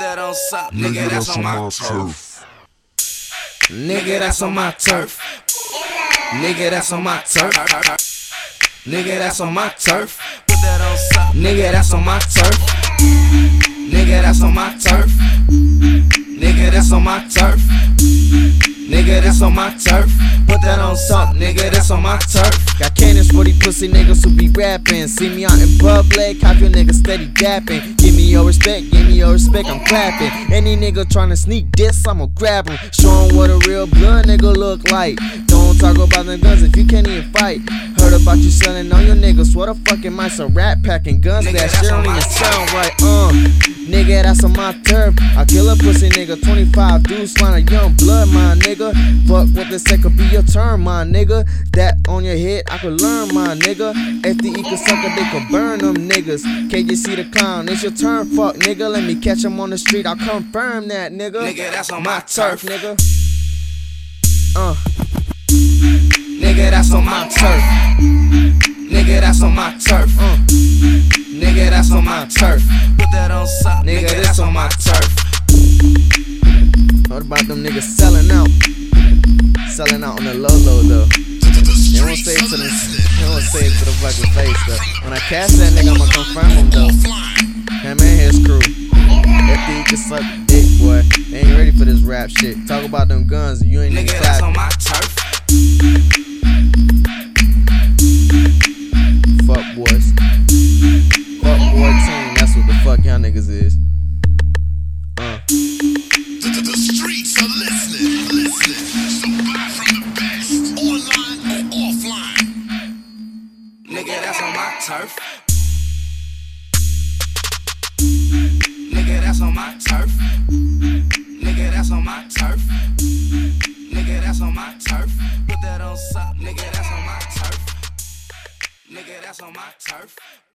that on something. Nigga, that's on my turf. Nigga, that's on my turf. Nigga, that's on my turf. Nigga, that's on my turf. Put that on something. Nigga, that's on my turf. Nigga, that's on my turf. Nigga, that's on my turf. Nigga, that's on my turf. Put that on something, nigga, that's on my turf. Got cannons for these pussy niggas who be rapping. See me out in public, cop your nigga steady dapping. Give me your respect, give me your respect, I'm clapping. Any nigga tryna sneak this, I'ma grab him. Show him what a real blood nigga look like. Don't talk about the guns if you can't even fight. Heard about you selling on your niggas, what a fucking mice, a rat packing guns Nigga, that shit don't even sound right. Uh, nigga, that's on my turf. I kill a pussy nigga, 25 dudes, line a young blood, my nigga. Fuck what the say could be your turn, my nigga. That on your head, I could learn, my nigga. FTE could suck it, they could burn them niggas. Can't you see the clown? It's your turn, fuck nigga. Let me catch him on the street, I'll confirm that, nigga. Nigga, that's on my turf. nigga. Uh, Nigga, that's on my turf. Nigga, that's on my turf. uh. Nigga, that's on my turf. Put that on something. Nigga, Nigga, that's on my turf. What about them niggas selling out? Selling out on the low low though. They won't say it to the, they won't say it to the fucking face though. When I catch that nigga, I'ma confirm him though. Him and his crew. If they can suck dick, boy. They ain't ready for this rap shit. Talk about them guns, you ain't even Nigga, that's on my turf. Fuck boys. Fuck boy team, that's what the fuck y'all niggas is. Turf. Nigga, that's on my turf. Nigga, that's on my turf. Nigga, that's on my turf. Put that on something. Nigga, that's on my turf. Nigga, that's on my turf.